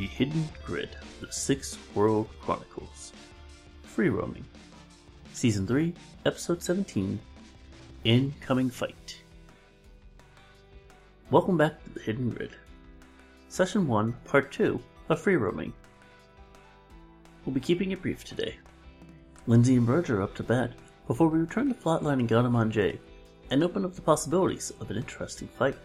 The Hidden Grid, The Six World Chronicles. Free Roaming. Season 3, Episode 17 Incoming Fight. Welcome back to The Hidden Grid. Session 1, Part 2 of Free Roaming. We'll be keeping it brief today. Lindsay and Berger are up to bed before we return to Flatline and J and open up the possibilities of an interesting fight.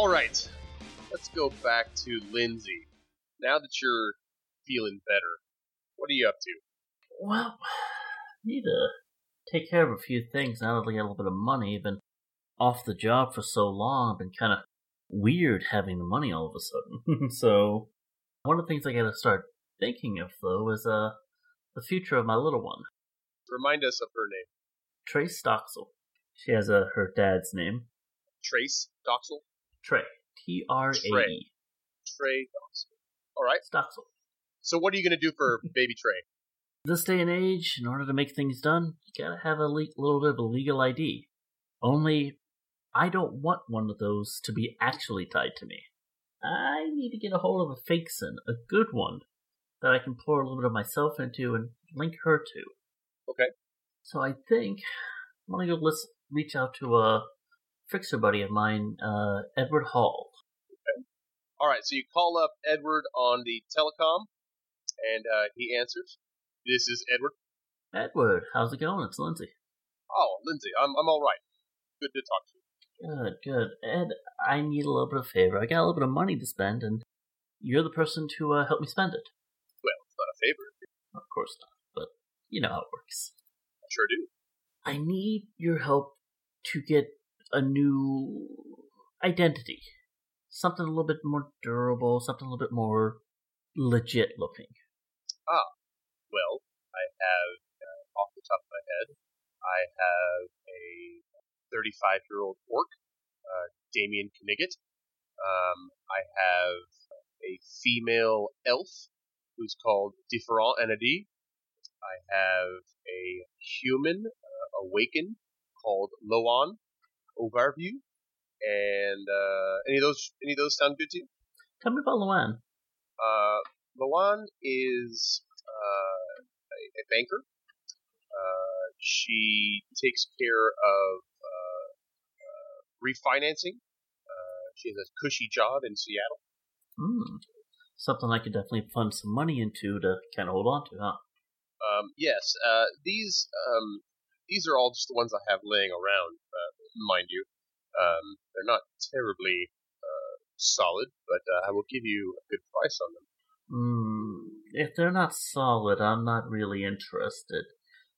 All right, let's go back to Lindsay. Now that you're feeling better, what are you up to? Well, need to take care of a few things now that I got a little bit of money. I've been off the job for so long, I've been kind of weird having the money all of a sudden. so, one of the things I got to start thinking of though is uh the future of my little one, Remind us of her name. Trace Stoxel. She has a her dad's name, Trace Doxel? Trey. T R A E. Trey Doxel. All right, Stoxel. so what are you going to do for baby Trey? This day and age, in order to make things done, you gotta have a le- little bit of a legal ID. Only, I don't want one of those to be actually tied to me. I need to get a hold of a fake SIN, a good one, that I can pour a little bit of myself into and link her to. Okay. So I think I'm gonna go list, reach out to a fixer buddy of mine, uh, Edward Hall. All right, so you call up Edward on the telecom, and uh, he answers. This is Edward. Edward, how's it going? It's Lindsay. Oh, Lindsay, I'm I'm all right. Good to talk to you. Good, good. Ed, I need a little bit of favor. I got a little bit of money to spend, and you're the person to uh, help me spend it. Well, it's not a favor. Of course not, but you know how it works. I sure do. I need your help to get a new identity. Something a little bit more durable, something a little bit more legit looking. Ah, well, I have, uh, off the top of my head, I have a 35 year old orc, uh, Damien Knigget. Um, I have a female elf who's called Different Entity. I have a human uh, awakened called Loan Overview. And uh, any of those any of those sound good to you? Tell me about Luan. Uh, Loan is uh, a, a banker. Uh, she takes care of uh, uh, refinancing. Uh, she has a cushy job in Seattle. Hmm. Something I could definitely fund some money into to kind of hold on to, huh? Um, yes, uh, these um, these are all just the ones I have laying around, uh, mind you. Um, they're not terribly uh, solid, but uh, I will give you a good price on them. Hmm. If they're not solid, I'm not really interested.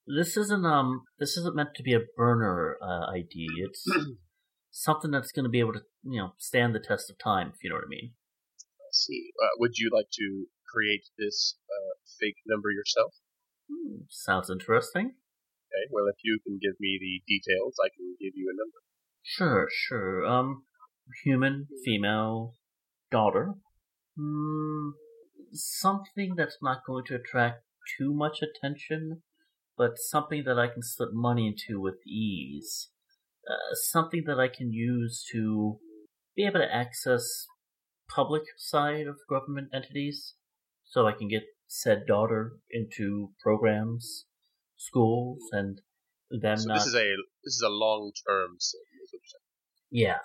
This isn't um. This isn't meant to be a burner uh, ID. It's something that's going to be able to, you know, stand the test of time. If you know what I mean. Let's see. Uh, would you like to create this uh, fake number yourself? Hmm, sounds interesting. Okay. Well, if you can give me the details, I can give you a number. Sure, sure. Um, human, female, daughter. Hmm, something that's not going to attract too much attention, but something that I can slip money into with ease. Uh, something that I can use to be able to access public side of government entities, so I can get said daughter into programs, schools, and them so not. this is a this is a long term what yeah.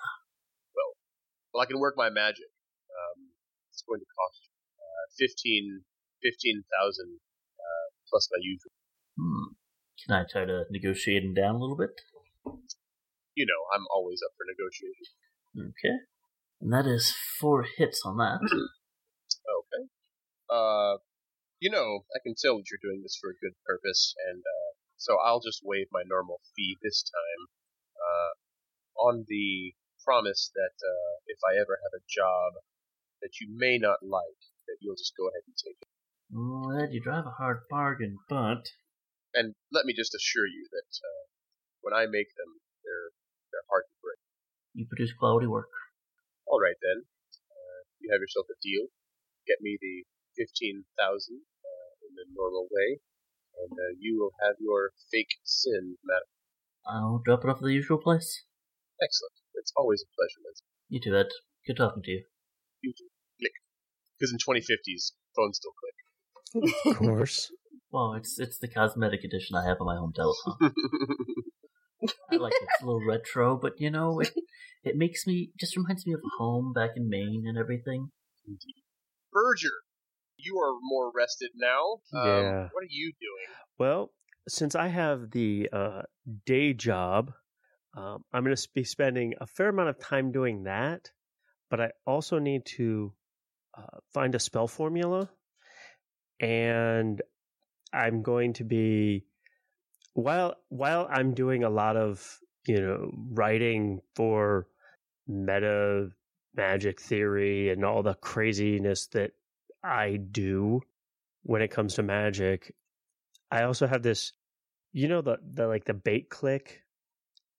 Well, I can work my magic. Um, it's going to cost uh, fifteen fifteen thousand uh, plus my usual. Hmm. Can I try to negotiate him down a little bit? You know, I'm always up for negotiation. Okay. And that is four hits on that. Okay. Uh, you know, I can tell that you're doing this for a good purpose, and uh, so I'll just waive my normal fee this time, uh, on the promise that uh, if I ever have a job that you may not like, that you'll just go ahead and take it. well, Ed, you drive a hard bargain, but And let me just assure you that uh, when I make them, they're they're hard to break. you produce quality work. All right then, uh, you have yourself a deal. Get me the fifteen thousand uh, in the normal way, and uh, you will have your fake SIN, madam. I'll drop it off at the usual place. Excellent. It's always a pleasure, Liz. You too, Ed. Good talking to you. You too. Click. Because in 2050s, phones still click. Of course. Well, it's it's the cosmetic edition I have on my home telephone. I like it. It's a little retro, but you know, it it makes me just reminds me of home back in Maine and everything. Berger, you are more rested now. Um, Yeah. What are you doing? Well, since I have the uh, day job, um, I'm going to be spending a fair amount of time doing that. But I also need to uh, find a spell formula, and I'm going to be while while I'm doing a lot of you know writing for meta magic theory and all the craziness that I do when it comes to magic. I also have this, you know, the the like the bait click.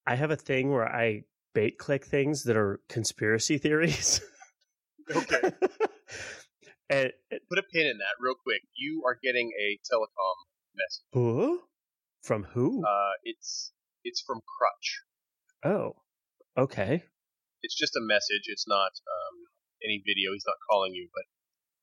I have a thing where I bait click things that are conspiracy theories. Okay. and Put a pin in that real quick. You are getting a telecom message. huh? from who? Uh, it's it's from Crutch. oh, okay. It's just a message. It's not um, any video. He's not calling you, but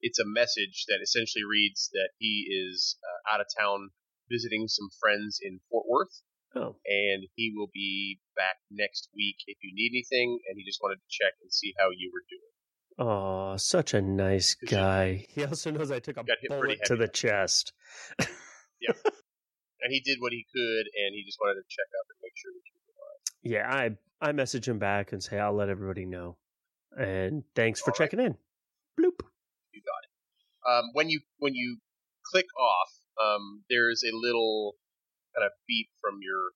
it's a message that essentially reads that he is uh, out of town visiting some friends in Fort Worth, Oh, and he will be back next week if you need anything. And he just wanted to check and see how you were doing. oh, such a nice guy. He also knows I took a bullet to the chest. Yeah. And he did what he could, and he just wanted to check up and make sure that you were all right. Yeah, I I message him back and say I'll let everybody know. And thanks for All right. checking in. Bloop. You got it. Um, when you when you click off, um, there's a little kind of beep from your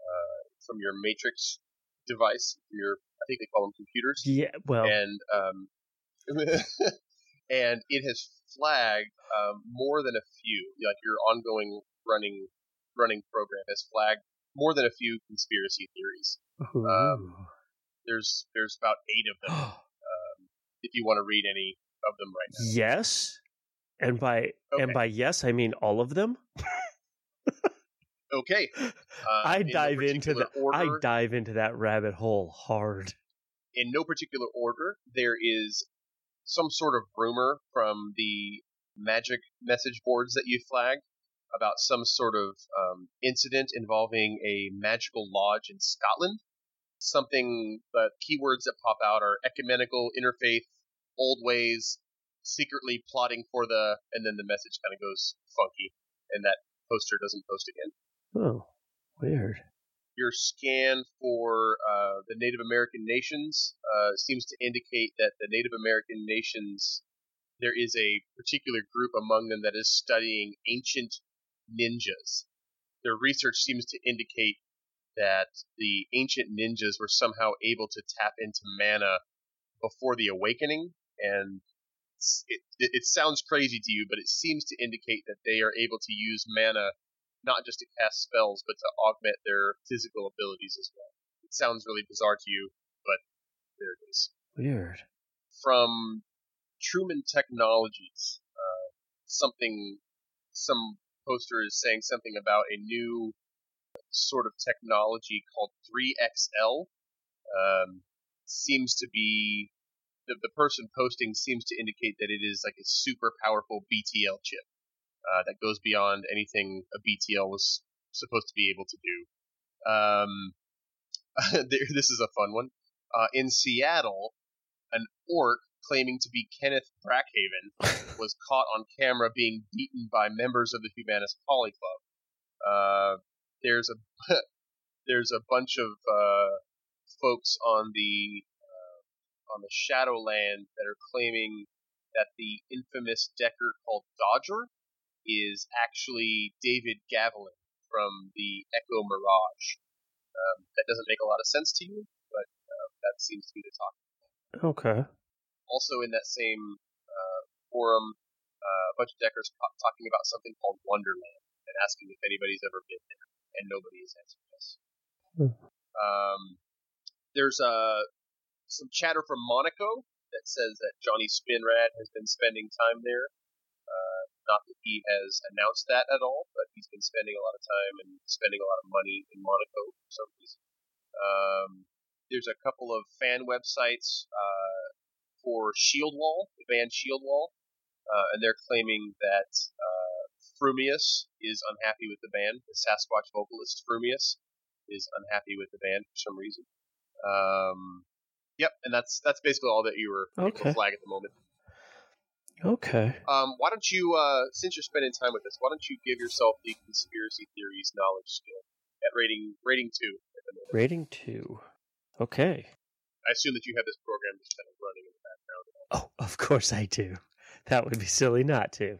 uh, from your matrix device. Your I think they call them computers. Yeah, well, and um, and it has flagged um, more than a few, like your ongoing running running program has flagged more than a few conspiracy theories. Ooh. There's there's about eight of them. um, if you want to read any of them right now. yes. And by and by yes, I mean all of them. Okay. Uh, I in no dive into order, I dive into that rabbit hole hard. in no particular order. There is some sort of rumor from the magic message boards that you flagged about some sort of um, incident involving a magical lodge in Scotland. Something, but keywords that pop out are ecumenical, interfaith, old ways, secretly plotting for the, and then the message kind of goes funky, and that poster doesn't post again. Oh, weird. your scan for uh, the Native American nations uh, seems to indicate that the Native American nations, there is a particular group among them that is studying ancient ninjas. Their research seems to indicate that the ancient ninjas were somehow able to tap into mana before the awakening, and it, it, it sounds crazy to you, but it seems to indicate that they are able to use mana not just to cast spells, but to augment their physical abilities as well. It sounds really bizarre to you, but there it is. Weird. From Truman Technologies, uh, something, some poster is saying something about a new sort of technology called 3XL. Um, seems to be the, the person posting seems to indicate that it is like a super powerful BTL chip uh, that goes beyond anything a BTL was supposed to be able to do. Um, this is a fun one. Uh, in Seattle, an orc claiming to be Kenneth Brackhaven was caught on camera being beaten by members of the Humanist Poly Club. Uh, there's a there's a bunch of uh, folks on the on the Shadowland that are claiming that the infamous Decker called Dodger is actually David Gavilan from the Echo Mirage. Um, that doesn't make a lot of sense to you, but uh, that seems to be the talk. Okay. Also, in that same uh, forum, uh, a bunch of Deckers ta- talking about something called Wonderland and asking if anybody's ever been there, and nobody has answered yes. Hmm. Um, there's uh, some chatter from Monaco that says that Johnny Spinrad has been spending time there. Uh, Not that he has announced that at all, but he's been spending a lot of time and spending a lot of money in Monaco for some reason. Um, there's a couple of fan websites uh, for Shieldwall, the band Shieldwall, uh, and they're claiming that uh, Frumius is unhappy with the band. The Sasquatch vocalist Frumius is unhappy with the band for some reason. Um, yep, and that's that's basically all that you were able to flag at the moment. Okay. Um, why don't you, uh, since you're spending time with us, why don't you give yourself the conspiracy theories knowledge skill at rating rating two at the moment? Rating two. Okay. I assume that you have this program just kind of running in the background. Oh, of course I do. That would be silly not to.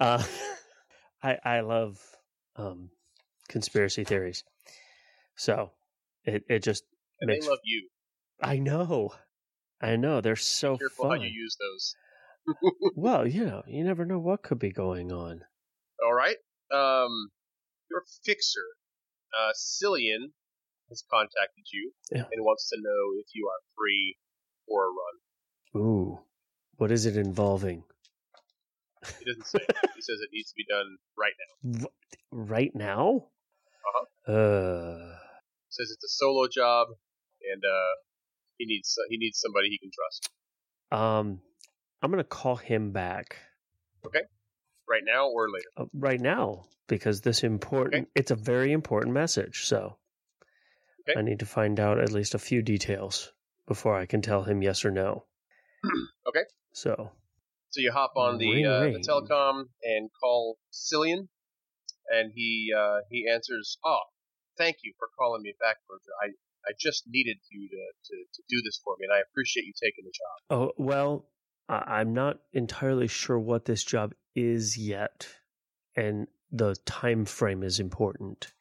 Uh, I I love um, conspiracy theories. So it it just And makes. they love you. I know. I know. They're so Careful fun. how you use those. well, you know, you never know what could be going on. All right. Um, your fixer, uh, Cillian, has contacted you Yeah. and wants to know if you are free for a run. Ooh, what is it involving? He doesn't say. he says it needs to be done right now. Right now? Uh-huh. Uh, Says it's a solo job, and uh, he needs he needs somebody he can trust. um, I'm gonna call him back Okay. Right now or later. uh, right now because this important. It's a very important message. So Okay. I need to find out at least a few details before I can tell him yes or no. Okay. So So you hop on the uh, the telecom and call Cillian, and he uh, he answers, "Oh, thank you for calling me back, Roger. I I just needed you to, to, to do this for me, and I appreciate you taking the job." Oh, well, I- I'm not entirely sure what this job is yet, and the time frame is important.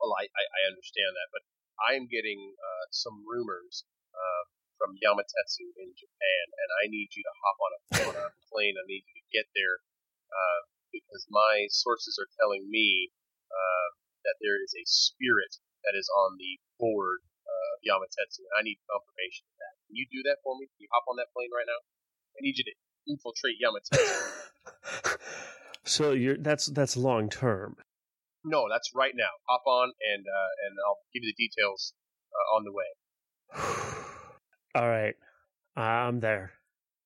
Well, I, I, I understand that, but I am getting uh, some rumors uh, from Yamatetsu in Japan, and I need you to hop on a, on a plane. I need you to get there uh, because my sources are telling me uh, that there is a spirit that is on the board Yamatetsu, and I need confirmation of that. Can you do that for me? Can you hop on that plane right now? I need you to infiltrate Yamatetsu. so you're that's that's long term. no, that's right now. Hop on, and uh, and I'll give you the details uh, on the way. All right, I'm there.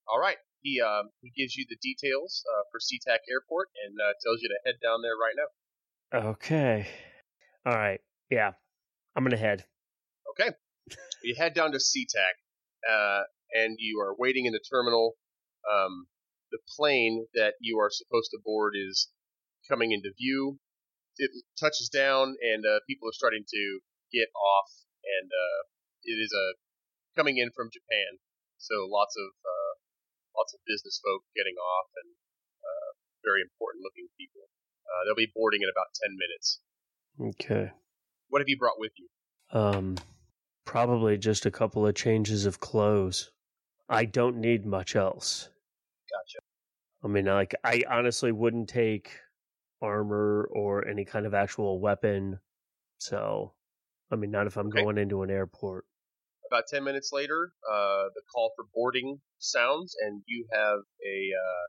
All right. He um, he gives you the details uh, for SeaTac Airport and uh, tells you to head down there right now. Okay. All right. Yeah, I'm gonna head. You head down to SeaTac, uh, and you are waiting in the terminal. Um, the plane that you are supposed to board is coming into view. It touches down, and uh, people are starting to get off, and uh, it is a coming in from Japan. So lots of uh, lots of business folk getting off, and uh, very important looking people. Uh, they'll be boarding in about ten minutes. Okay. What have you brought with you? Um, probably just a couple of changes of clothes. I don't need much else. Gotcha. I mean, like, I honestly wouldn't take armor or any kind of actual weapon. So, I mean, not if I'm Okay. going into an airport. About 10 minutes later, uh, the call for boarding sounds, and you have a, uh,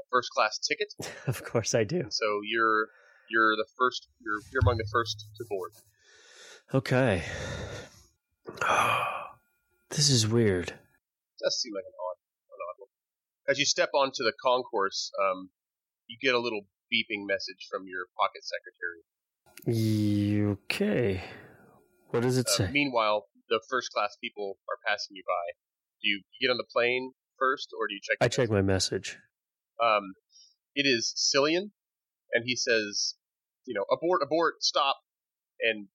a first class ticket. of course, I do. So you're you're the first. You're you're among the first to board. Okay. this is weird. does seem like an odd, an odd one. As you step onto the concourse, um, you get a little beeping message from your pocket secretary. Okay. What does it Uh, say? meanwhile, the first class people are passing you by. Do you get on the plane first, or do you check? I check my message. um, it is Cillian, and he says, you know, abort, abort, stop. And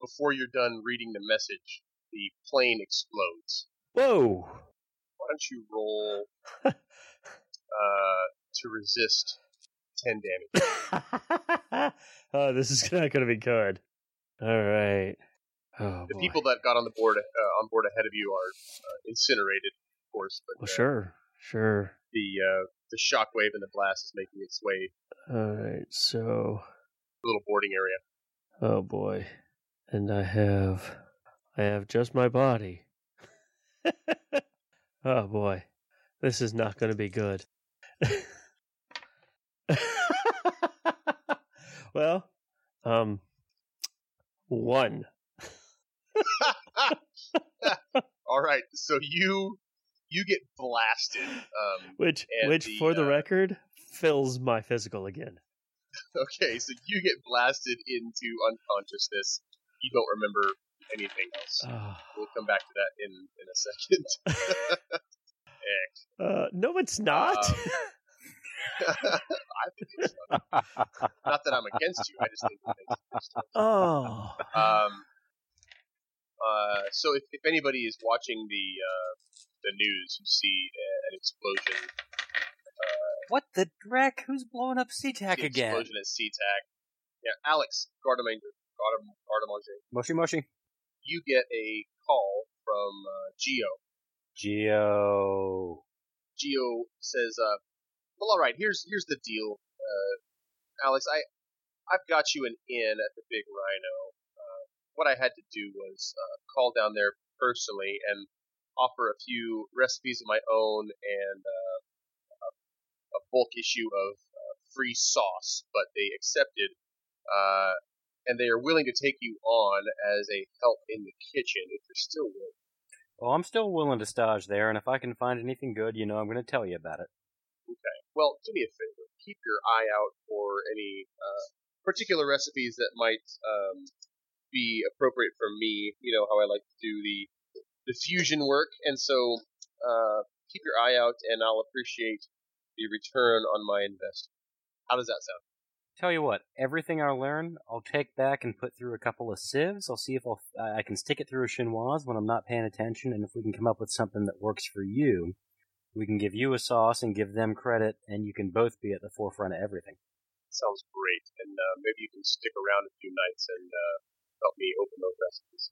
before you're done reading the message, the plane explodes. Whoa! Why don't you roll uh, to resist 10 damage? oh, this is not going to be good. All right. Oh, The boy. people that got on the board uh, on board ahead of you are uh, incinerated, of course, but Well, uh, sure, sure. the uh, the shockwave and the blast is making its way All right. So, little boarding area. oh boy, and I have, I have just my body. oh boy, this is not going to be good. Well, um, one. All right, so you you get blasted. Um, which, which, the, for the uh, record, fills my physical again. okay, so you get blasted into unconsciousness. You don't remember anything else. Ah. We'll come back to that in in a second. Uh, no, it's not. Um, I think it's funny. Not that I'm against you. I just think it makes it interesting. oh, Um, uh, so if, if anybody is watching the uh, the news, you see uh, an explosion. What the dreck? Who's blowing up SeaTac the again? explosion at SeaTac. Yeah, Alex Gardemanger, Gardem, Gardemanger. Mushy mushy. You get a call from uh, Geo. Geo. Geo says, uh, "Well, all right. Here's here's the deal, uh, Alex. I I've got you an inn at the Big Rhino. Uh, what I had to do was uh, call down there personally and offer a few recipes of my own and uh, a, a bulk issue of uh, free sauce, but they accepted." Uh, and they are willing to take you on as a help in the kitchen if you're still willing. Well, I'm still willing to stage there, and if I can find anything good, you know I'm going to tell you about it. Okay. Well, do me a favor. Keep your eye out for any uh, particular recipes that might um, be appropriate for me. You know how I like to do the the fusion work, and so uh, keep your eye out, and I'll appreciate the return on my investment. How does that sound? Tell you what, everything I learn, I'll take back and put through a couple of sieves. I'll see if I'll, I can stick it through a chinois when I'm not paying attention, and if we can come up with something that works for you, we can give you a sauce and give them credit, and you can both be at the forefront of everything. Sounds great, and uh, maybe you can stick around a few nights and uh, help me open those recipes.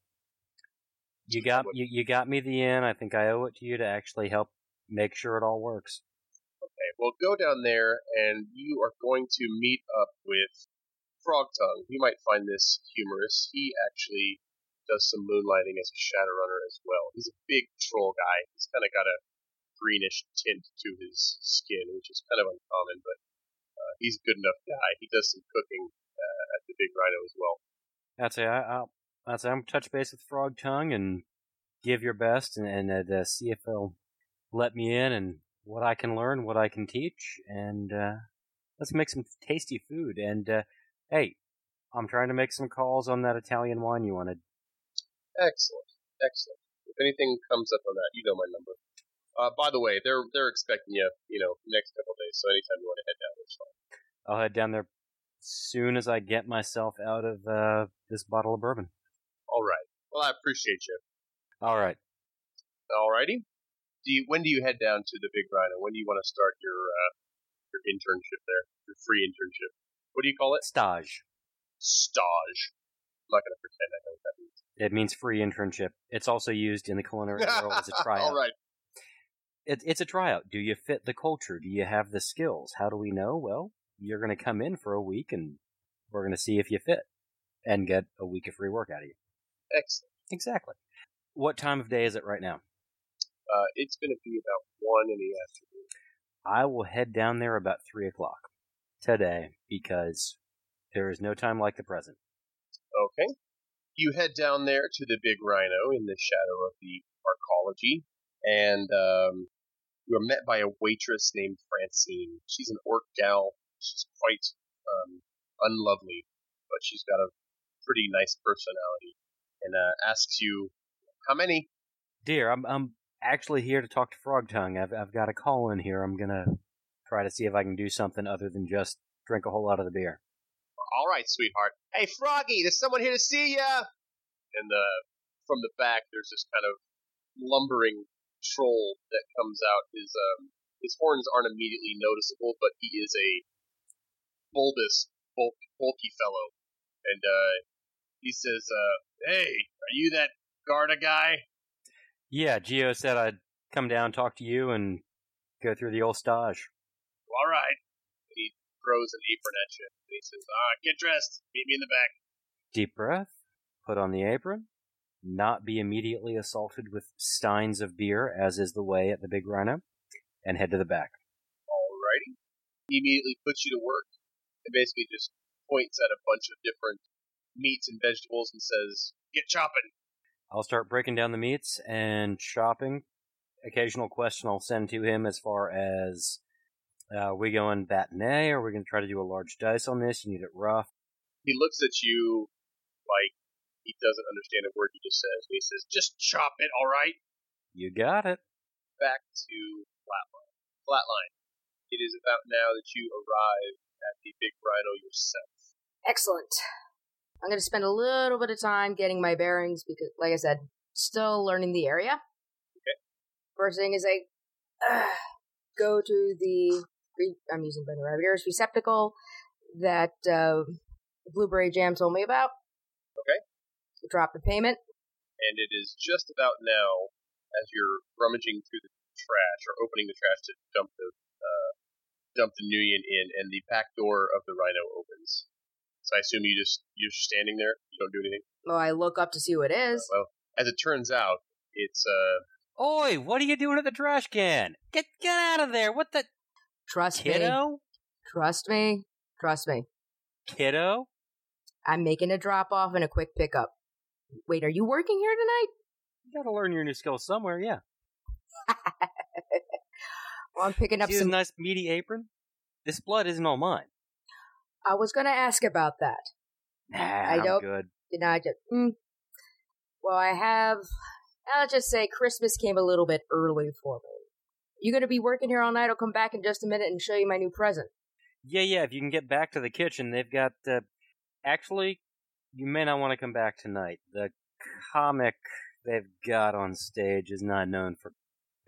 You got you, you got me the in. I think I owe it to you to actually help make sure it all works. Well, go down there, and you are going to meet up with Frog Tongue. You might find this humorous. He actually does some moonlighting as a Shadowrunner as well. He's a big troll guy. He's kind of got a greenish tint to his skin, which is kind of uncommon, but uh, he's a good enough guy. He does some cooking uh, at the Big Rhino as well. That's it. I, I'll that's it. I'm touch base with Frog Tongue and give your best, and, and uh, see if he'll let me in and what I can learn, what I can teach, and uh, let's make some tasty food. And uh, hey, I'm trying to make some calls on that Italian wine you wanted. Excellent, excellent. If anything comes up on that, you know my number. Uh, by the way, they're they're expecting you, you know, next couple days. So anytime you want to head down, it's fine. I'll head down there soon as I get myself out of uh, this bottle of bourbon. All right. Well, I appreciate you. All right. Alrighty. Do you, when do you head down to the Big Rhino? When do you want to start your uh, your internship there? Your free internship. What do you call it? Stage. Stage. I'm not going to pretend I know what that means. It means free internship. It's also used in the culinary world as a tryout. All right. it, it's a tryout. Do you fit the culture? Do you have the skills? How do we know? Well, you're going to come in for a week and we're going to see if you fit and get a week of free work out of you. Excellent. Exactly. What time of day is it right now? Uh, it's going to be about one in the afternoon. I will head down there about three o'clock today because there is no time like the present. Okay. You head down there to the Big Rhino in the shadow of the arcology, and um, you are met by a waitress named Francine. She's an orc gal. She's quite um, unlovely, but she's got a pretty nice personality, and uh, asks you, "How many?" Dear, I'm I'm actually here to talk to Frog Tongue. I've I've got a call in here. I'm gonna try to see if I can do something other than just drink a whole lot of the beer. All right, sweetheart. Hey, Froggy, there's someone here to see ya. And uh, from the back, there's this kind of lumbering troll that comes out. His um, his horns aren't immediately noticeable, but he is a bulbous, bulk, bulky fellow. And uh, he says, uh, "Hey, are you that Garda guy?" Yeah, Geo said I'd come down, talk to you, and go through the old stage. All right. He throws an apron at you. He says, "All right, get dressed. Meet me in the back." Deep breath, put on the apron, not be immediately assaulted with steins of beer, as is the way at the Big Rhino, and head to the back. Alrighty. He immediately puts you to work and basically just points at a bunch of different meats and vegetables and says, "Get chopping." I'll start breaking down the meats and chopping. Occasional question I'll send to him as far as uh, we going batonnet, or are we going to try to do a large dice on this? You need it rough. He looks at you like he doesn't understand a word he just says. He says, "Just chop it, all right." You got it. Back to flatline. Flatline. It is about now that you arrive at the big rhino yourself. Excellent. I'm going to spend a little bit of time getting my bearings because, like I said, still learning the area. Okay. First thing is I uh, go to the I'm using Brenda Rabbiter's receptacle that uh, Blueberry Jam told me about. Okay. Drop the payment. And it is just about now, as you're rummaging through the trash or opening the trash to dump the uh, dump the Nuyen in, and the back door of the Rhino opens. So I assume you just you're just standing there. You don't do anything. Well, I look up to see who it is. Well, as it turns out, it's uh. Oi! What are you doing at the trash can? Get get out of there! What the Trust me. kiddo? Trust me. Trust me. Kiddo? I'm making a drop off and a quick pickup. Wait, are you working here tonight? You gotta learn your new skills somewhere. Yeah. well, I'm picking up See this some. nice meaty apron? This blood isn't all mine. I was going to ask about that. Nah, I I'm don't- good. Did I just? Mm. Well, I have. I'll just say Christmas came a little bit early for me. You going to be working here all night? I'll come back in just a minute and show you my new present. Yeah, yeah. If you can get back to the kitchen, they've got. Uh, actually, you may not want to come back tonight. The comic they've got on stage is not known for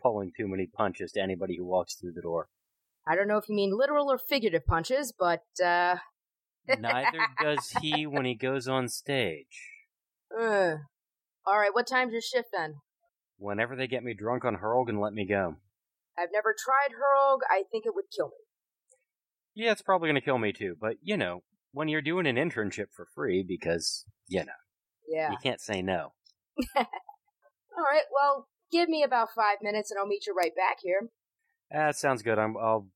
pulling too many punches to anybody who walks through the door. I don't know if you mean literal or figurative punches, but uh, Neither does he when he goes on stage. uh. all right. What time's your shift then? Whenever they get me drunk on Hurlg and let me go. I've never tried Hurlg. I think it would kill me. Yeah, it's probably going to kill me too, but you know, when you're doing an internship for free because, you know, Yeah. you can't say no. All right. Well, give me about five minutes, and I'll meet you right back here. That sounds good. I'm, I'll.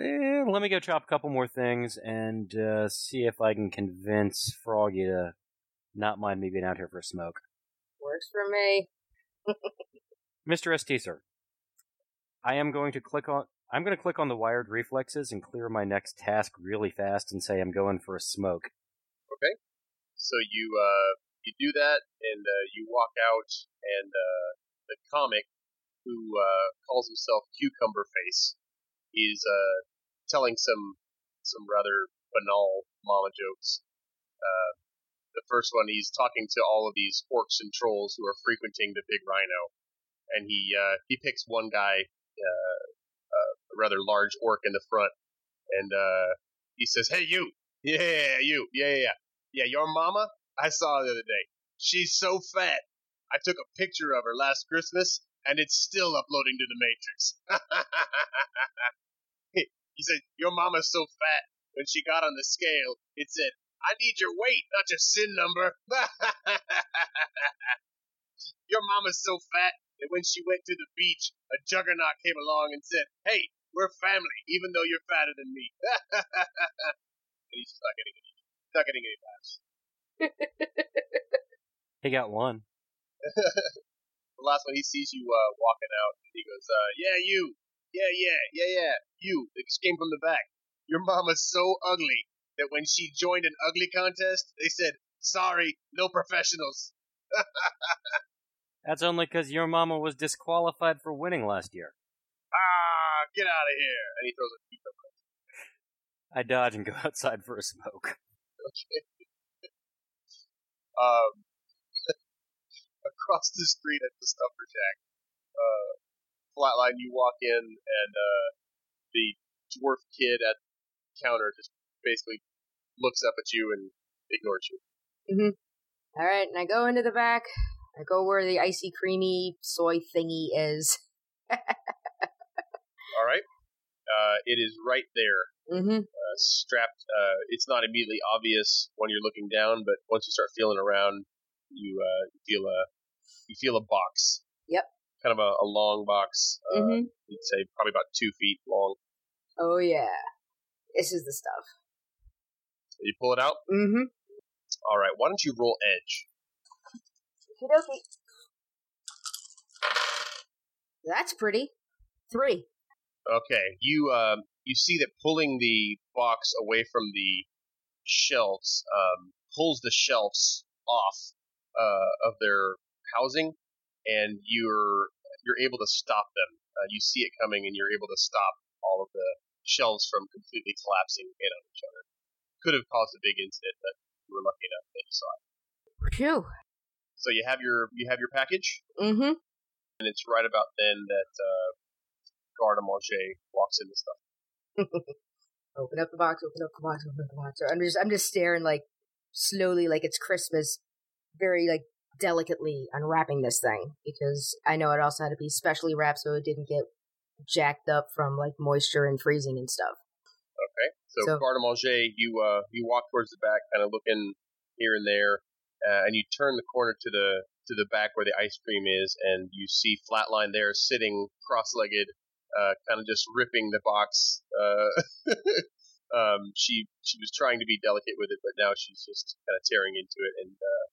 Eh, let me go chop a couple more things and uh, see if I can convince Froggy to not mind me being out here for a smoke. Works for me. Mr. ST, sir, I am going to click on. I'm going to click on the wired reflexes and clear my next task really fast and say I'm going for a smoke. Okay. So you uh you do that and uh, you walk out and uh, the comic who uh, calls himself Cucumber Face is uh, telling some some rather banal mama jokes. Uh, the first one, he's talking to all of these orcs and trolls who are frequenting the big rhino, and he uh, he picks one guy, uh, a rather large orc in the front, and uh, he says, "Hey, you, yeah, you, yeah, yeah, yeah." Yeah, your mama, I saw her the other day. She's so fat. I took a picture of her last Christmas, and it's still uploading to the Matrix. he said, Your mama's so fat. When she got on the scale, it said, I need your weight, not your SIN number. your mama's so fat that when she went to the beach, a juggernaut came along and said, Hey, we're family, even though you're fatter than me. and he's not getting any, not getting any laughs. He got one. The last one he sees you uh, walking out, and he goes, uh, "Yeah, you, yeah, yeah, yeah, yeah, you." That just came from the back. Your mama's so ugly that when she joined an ugly contest, they said, "Sorry, no professionals." That's only because your mama was disqualified for winning last year. Ah, get out of here! And he throws a cucumber. I dodge and go outside for a smoke. Okay. Um, across the street at the Stuffer Shack, uh, flatline. You walk in, and uh, the dwarf kid at the counter just basically looks up at you and ignores you. All right, and I go into the back. I go where the icy creamy soy thingy is. All right. Uh, it is right there, Mm-hmm. uh, strapped. Uh, it's not immediately obvious when you're looking down, but once you start feeling around, you uh, feel a you feel a box. Yep. Kind of a, a long box. Uh, mm-hmm. You'd say probably about two feet long. Oh yeah, this is the stuff. You pull it out. Mm-hmm. All right. Why don't you roll edge? Okey-dokey. That's pretty. Three. Okay. You um you see that pulling the box away from the shelves um, pulls the shelves off uh, of their housing, and you're you're able to stop them. Uh, you see it coming, and you're able to stop all of the shelves from completely collapsing in on each other. Could have caused a big incident, but you were lucky enough that you saw it. Phew. So you have your you have your package, Mm-hmm. and it's right about then that uh, Garde Manger walks in and stuff. Open up the box, open up the box, open up the box. I'm just I'm just staring like slowly like it's Christmas, very like delicately unwrapping this thing because I know it also had to be specially wrapped so it didn't get jacked up from like moisture and freezing and stuff. Okay. So, So- Garde Manger, you uh, you walk towards the back, kind of looking here and there, uh, and you turn the corner to the to the back where the ice cream is, and you see Flatline there sitting cross-legged, uh, kind of just ripping the box. Uh, um, she she was trying to be delicate with it, but now she's just kind of tearing into it, and uh,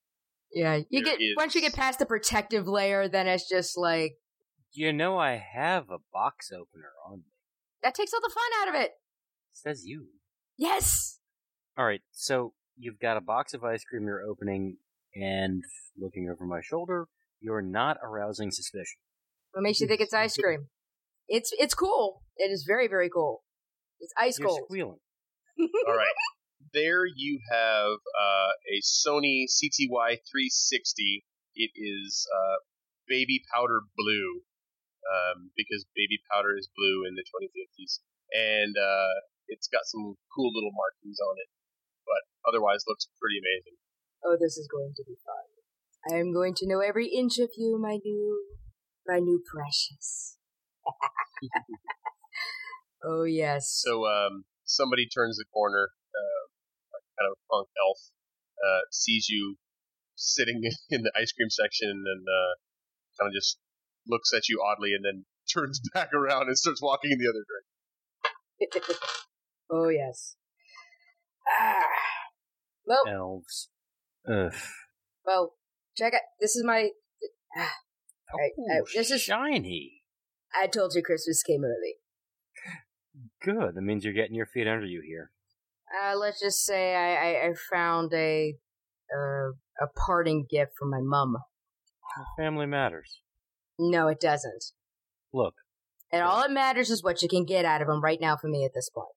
Yeah, you There get is- once you get past the protective layer, then it's just like You know I have a box opener on me. that takes all the fun out of it. says you. Yes. All right, so you've got a box of ice cream you're opening, and looking over my shoulder, you're not arousing suspicion. What makes you think it's ice cream? It's it's cool. It is very very cool. It's ice You're cold. squealing. all right. There you have uh, a Sony CTY 360. It is uh, baby powder blue um, because baby powder is blue in the 2050s, and uh, it's got some cool little markings on it. But otherwise, looks pretty amazing. Oh, this is going to be fun. I am going to know every inch of you, my new, my new precious. oh yes. So um, somebody turns the corner, kind of a punk elf, uh, sees you sitting in the ice cream section, and uh, kind of just looks at you oddly, and then turns back around and starts walking in the other direction. oh yes. Ah. Well, Elves. Ugh. well, check it. This is my. Ah, Right, Oh, uh, this is- shiny. I told you Christmas came early. Good. That means you're getting your feet under you here. Uh, let's just say I, I, I found a uh, a parting gift from my mum. Family matters. No, it doesn't. Look, And all that matters is what you can get out of them right now for me at this point.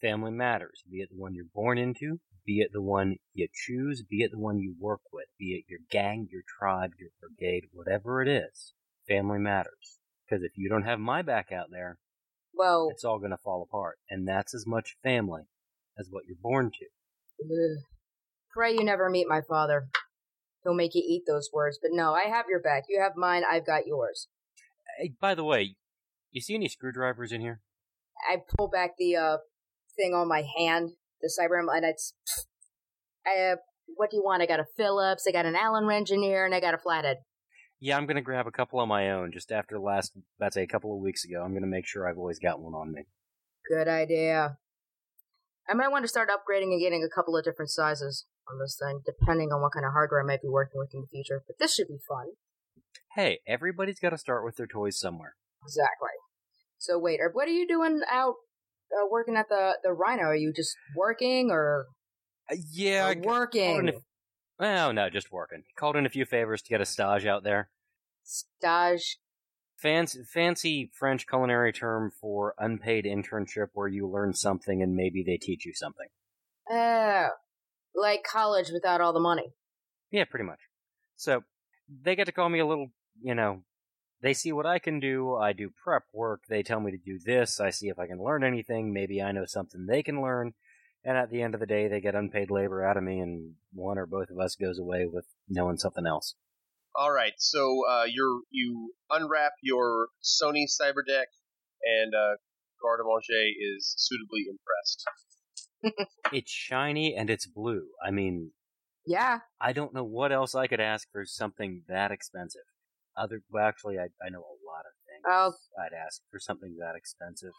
family matters. Be it the one you're born into, be it the one you choose, be it the one you work with, be it your gang, your tribe, your brigade, whatever it is. Family matters. Because if you don't have my back out there, Well, it's all going to fall apart. And that's as much family as what you're born to. ugh. pray you never meet my father. He'll make you eat those words. But no, I have your back. You have mine. I've got yours. Hey, by the way, you see any screwdrivers in here? I pull back the uh thing on my hand, the cyber, and it's. I, uh, what do you want? I got a Phillips. I got an Allen wrench in here, and I got a flathead. Yeah, I'm going to grab a couple on my own just after last, that's a couple of weeks ago. I'm going to make sure I've always got one on me. Good idea. I might want to start upgrading and getting a couple of different sizes on this thing, depending on what kind of hardware I might be working with in the future. But this should be fun. Hey, everybody's got to start with their toys somewhere. Exactly. So wait, what are you doing out uh, working at the the Rhino? Are you just working or, Uh, yeah, or working? in a- well, no, just working. Called in a few favors to get a stage out there. Stage. Fancy, fancy French culinary term for unpaid internship where you learn something and maybe they teach you something. Oh, like college without all the money. Yeah, pretty much. So they get to call me a little, you know, they see what I can do. I do prep work. They tell me to do this. I see if I can learn anything. Maybe I know something they can learn. And at the end of the day, they get unpaid labor out of me, and one or both of us goes away with knowing something else. All right, so uh, you you unwrap your Sony Cyberdeck, and uh, Garde Manger is suitably impressed. It's shiny and it's blue. I mean, Yeah. I don't know what else I could ask for something that expensive. Other, well, actually, I, I know a lot of things Oh. I'd ask for something that expensive.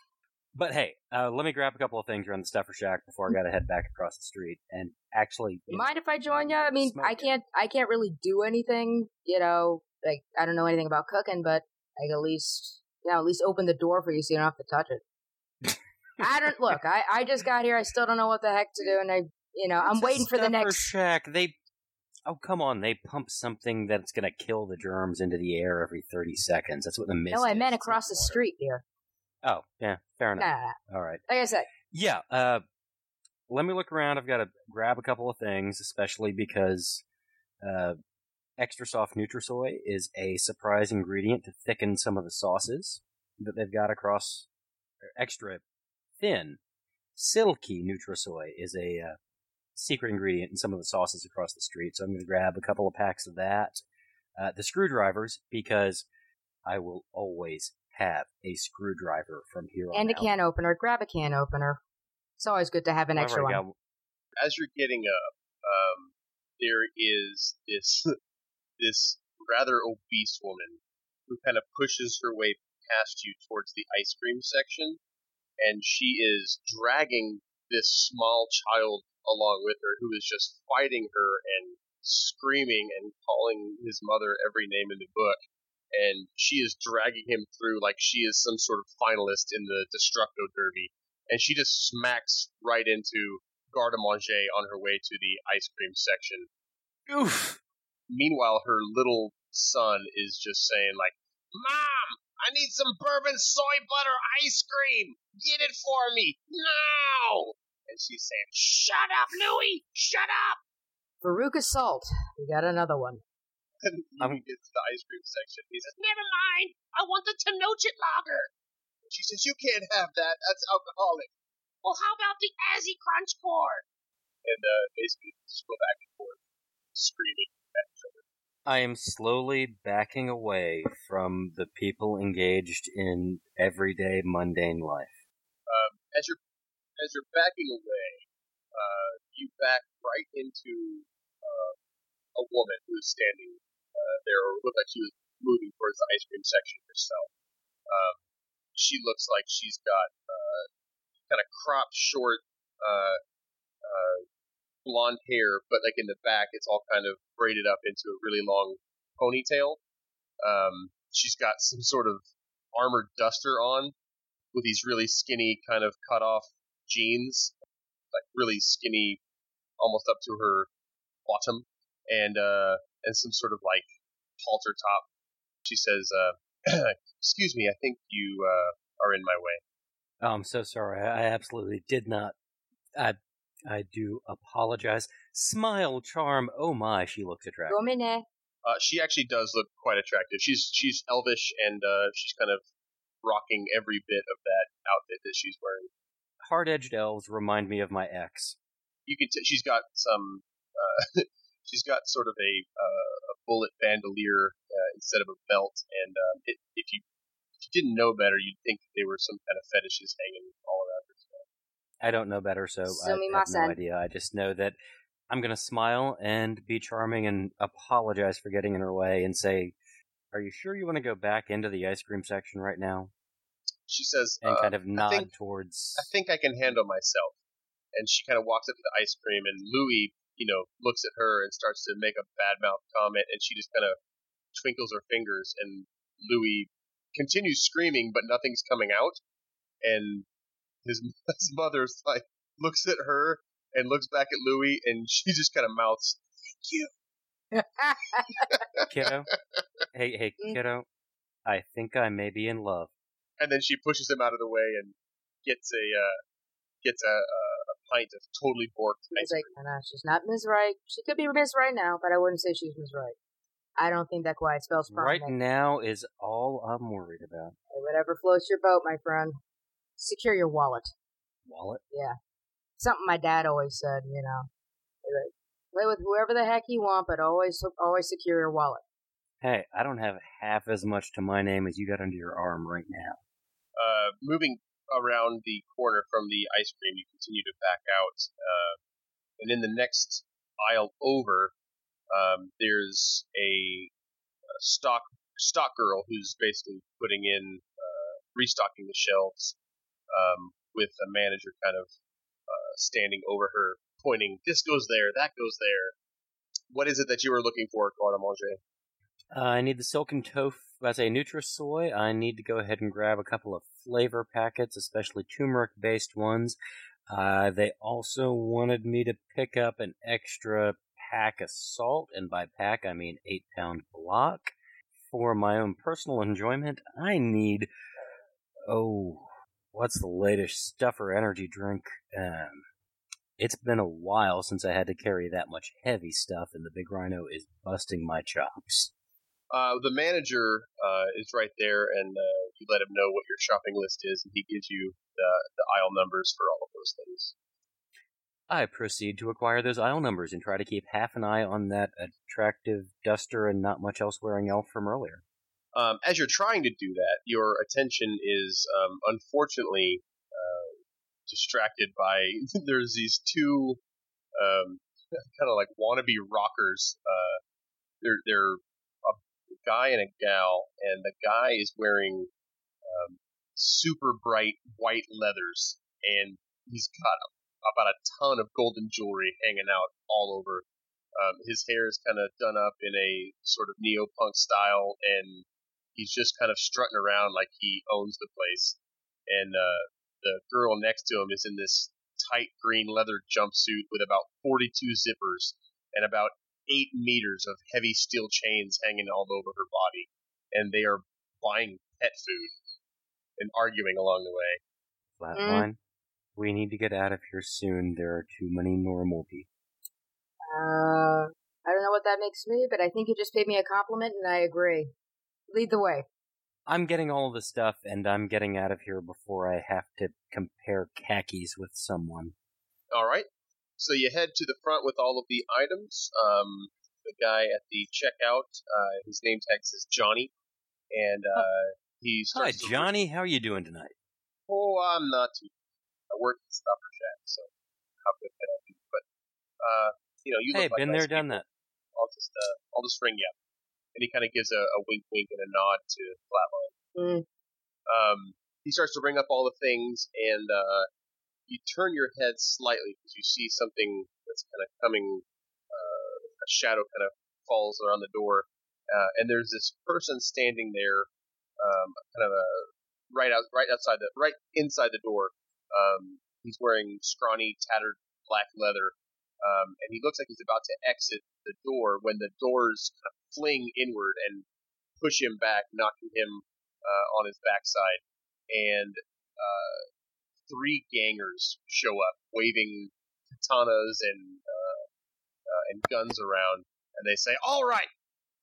But hey, uh, let me grab a couple of things around the stuffer shack before I got to head back across the street and actually. you know, Mind if I join you? I mean, I can't. I can't really do anything. You know, like I don't know anything about cooking, but I at least, you know, at least open the door for you so you don't have to touch it. I don't look. I I just got here. I still don't know what the heck to do, and I, you know, I'm It's a waiting for the next. shack. They. Oh come on! They pump something that's going to kill the germs into the air every thirty seconds. That's what the mist. No, I meant across the water. street here. Oh yeah, fair enough. nah. All right. Like I said, Yeah. Uh, let me look around. I've got to grab a couple of things, especially because uh, extra soft Nutrisoy is a surprise ingredient to thicken some of the sauces that they've got across. Extra thin, silky Nutrisoy is a uh, secret ingredient in some of the sauces across the street. So I'm going to grab a couple of packs of that. Uh, the screwdrivers because I will always have a screwdriver from here on and a out. can opener. Grab a can opener. It's always good to have an I've extra already one. got as you're getting up, um, there is this this rather obese woman who kind of pushes her way past you towards the ice cream section, and she is dragging this small child along with her, who is just fighting her and screaming and calling his mother every name in the book. And she is dragging him through like she is some sort of finalist in the Destructo Derby. And she just smacks right into garde à manger on her way to the ice cream section. Oof. Meanwhile, her little son is just saying like, "Mom, I need some bourbon soy butter ice cream. Get it for me now!" And she's saying, "Shut up, Louie! Shut up!" Veruca Salt. We got another one. And I'm- Louie gets to the ice cream section. He says, "Never mind. I want the Tenochtitlan lager." And she says, "You can't have that. That's alcoholic." Well, how about the Azzy Crunch Core? And uh, basically, just go back and forth, screaming at each other. I am slowly backing away from the people engaged in everyday mundane life. as you're as you're backing away, uh, you back right into uh, a woman who's standing there, or looked like she was moving towards the ice cream section herself. Um, she looks like she's got uh, kind of cropped short uh, uh, blonde hair, but like in the back, it's all kind of braided up into a really long ponytail. Um, she's got some sort of armored duster on with these really skinny kind of cut off jeans, like really skinny, almost up to her bottom, and uh, and some sort of like halter top. She says, uh, "Excuse me, I think you uh, are in my way." Oh, I'm so sorry. I I absolutely did not. I I do apologize. Smile, charm. Oh my, she looks attractive. Domine. Uh, she actually does look quite attractive. She's she's elvish and uh, she's kind of rocking every bit of that outfit that she's wearing. Hard-edged elves remind me of my ex. You can t- she's got some uh, she's got sort of a uh, a bullet bandolier uh, instead of a belt, and um, it, if you if you didn't know better, you'd think that they were some kind of fetishes hanging all around her. I don't know better, so I have no idea. I just know that I'm gonna smile and be charming and apologize for getting in her way and say, "Are you sure you want to go back into the ice cream section right now?" She says, And uh, kind of nod think- towards. I think I can handle myself. And she kind of walks up to the ice cream, and Louis, you know, looks at her and starts to make a bad mouth comment, and she just kind of twinkles her fingers, and Louis continues screaming, but nothing's coming out. And his, his mother's like, looks at her and looks back at Louis, and she just kind of mouths, Thank you. kiddo. hey, hey, Mm. kiddo. I think I may be in love. And then she pushes him out of the way and gets a, uh, gets a, a, a pint of totally borked ice It's like, no, no, she's not Ms. Right. She could be Ms. Right now, but I wouldn't say she's Ms. Right. I don't think that quiet spells Right permanent. now is all I'm worried about. Hey, Whatever floats your boat, my friend. Secure your wallet. Wallet. Yeah. Something my dad always said, you know. Like, Play with whoever the heck you want, but always, always secure your wallet. Hey, I don't have half as much to my name as you got under your arm right now. uh, moving around the corner from the ice cream, you continue to back out, uh, and in the next aisle over, um, there's a, a stock stock girl who's basically putting in uh, restocking the shelves. um, with a manager kind of uh, standing over her, pointing, "This goes there, that goes there." What is it that you were looking for, Garde Manger? Uh, I need the silken tofu. That's a Nutrisoy. I need to go ahead and grab a couple of flavor packets, especially turmeric-based ones. Uh, they also wanted me to pick up an extra pack of salt, and by pack I mean eight pound block. For my own personal enjoyment, I need oh, what's the latest stuffer energy drink? Um, it's been a while since I had to carry that much heavy stuff, and the big rhino is busting my chops. Uh, the manager uh, is right there, and uh, you let him know what your shopping list is, and he gives you the, the aisle numbers for all of those things. I proceed to acquire those aisle numbers and try to keep half an eye on that attractive duster and not much else wearing elf from earlier. Um, as you're trying to do that, your attention is um, unfortunately uh, distracted by there's these two um, kind of like wannabe rockers. Uh, they're they're guy and a gal, and the guy is wearing um, super bright white leathers, and he's got about a ton of golden jewelry hanging out all over. Um, his hair is kind of done up in a sort of neo punk style, and he's just kind of strutting around like he owns the place. And uh, the girl next to him is in this tight green leather jumpsuit with about 42 zippers and about eight meters of heavy steel chains hanging all over her body. And they are buying pet food and arguing along the way. Flatline, we need to get out of here soon. There are too many normal people. Uh, I don't know what that makes me, but I think you just paid me a compliment, and I agree. Lead the way. I'm getting all the stuff, and I'm getting out of here before I have to compare khakis with someone. All right. So you head to the front with all of the items. Um, the guy at the checkout, uh, his name tag says Johnny, and uh, he Hi, Johnny. How are you doing tonight? Oh, I'm not too. I work at Stuffer Shack, so how good can I be? But uh, you know, you Hey, look like been nice there, done people. that. I'll just uh, I'll just ring you up. And he kind of gives a, a wink, wink, and a nod to Flatline. Mm. Um, he starts to ring up all the things, and uh, you turn your head slightly because you see something that's kind of coming. Uh, a shadow kind of falls around the door, uh, and there's this person standing there, um, kind of a right out, right outside the, right inside the door. Um, he's wearing scrawny, tattered black leather, um, and he looks like he's about to exit the door when the doors kind of fling inward and push him back, knocking him uh, on his backside. And uh, three gangers show up, waving katanas and uh, uh, and guns around, and they say, "All right,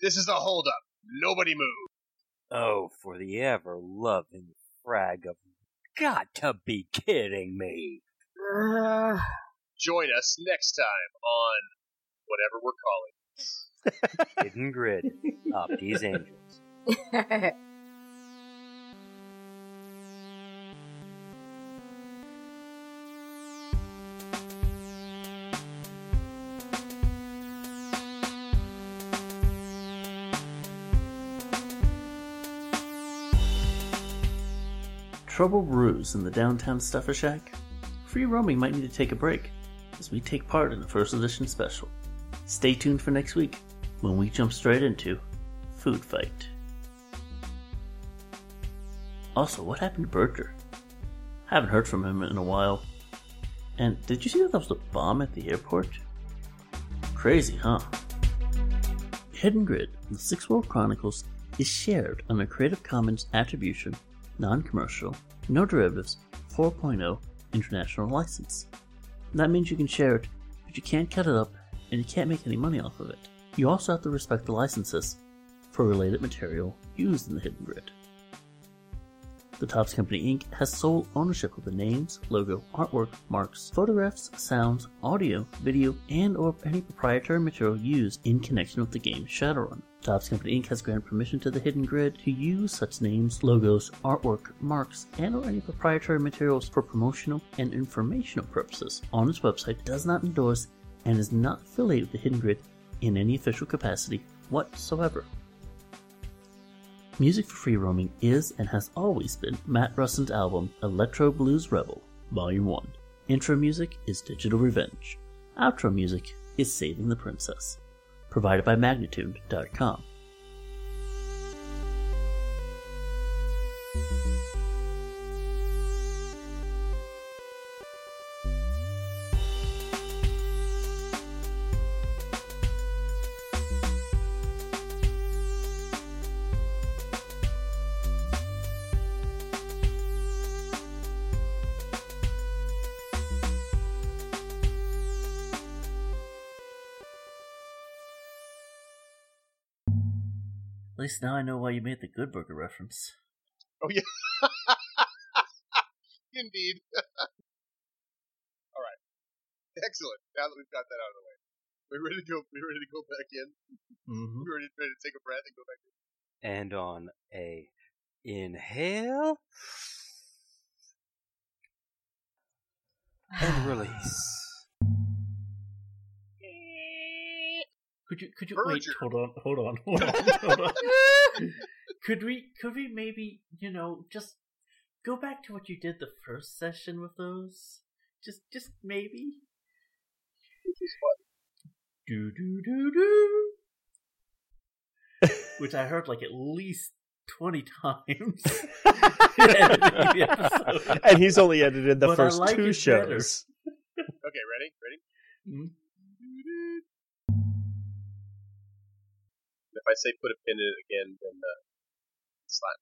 this is a holdup. Nobody move." Oh, for the ever loving frag of. Got to be kidding me. Join us next time on whatever we're calling. Hidden Grid. Opties Angels. Trouble brews in the downtown Stuffer Shack? Free roaming might need to take a break as we take part in the first edition special. Stay tuned for next week when we jump straight into Food Fight. Also, what happened to Berger? Haven't heard from him in a while. And did you see that there was a bomb at the airport? Crazy, huh? Hidden Grid, the Sixth World Chronicles, is shared under Creative Commons Attribution, Non Commercial, No Derivatives 4.0 International License. That means you can share it, but you can't cut it up and you can't make any money off of it. You also have to respect the licenses for related material used in the Hidden Grid. The Topps Company Inc. has sole ownership of the names, logo, artwork, marks, photographs, sounds, audio, video, and or any proprietary material used in connection with the game Shadowrun. Topps Company Inc. has granted permission to the Hidden Grid to use such names, logos, artwork, marks, and or any proprietary materials for promotional and informational purposes on its website, does not endorse, and is not affiliated with the Hidden Grid in any official capacity whatsoever. Music for Free Roaming is and has always been Matt Russon's album Electro Blues Rebel, Volume 1. Intro music is Digital Revenge. Outro music is Saving the Princess. Provided by Magnitude.com. At least now I know why you made the Good Burger reference. Oh yeah. Indeed. All right. Excellent. Now that we've got that out of the way, we're ready to go. We're ready to go back in. Mm-hmm. We're ready, ready to take a breath and go back in. And on a inhale and release. Could you could you Berger. wait? Hold on, hold on, hold on, hold on. could we could we maybe you know just go back to what you did the first session with those? Just just maybe. Do do do do. Which I heard like at least twenty times. Editing the episode. and he's only edited the But first like two shows. Okay, ready? Ready? Mhm. If I say put a pin in it again, then uh, slap.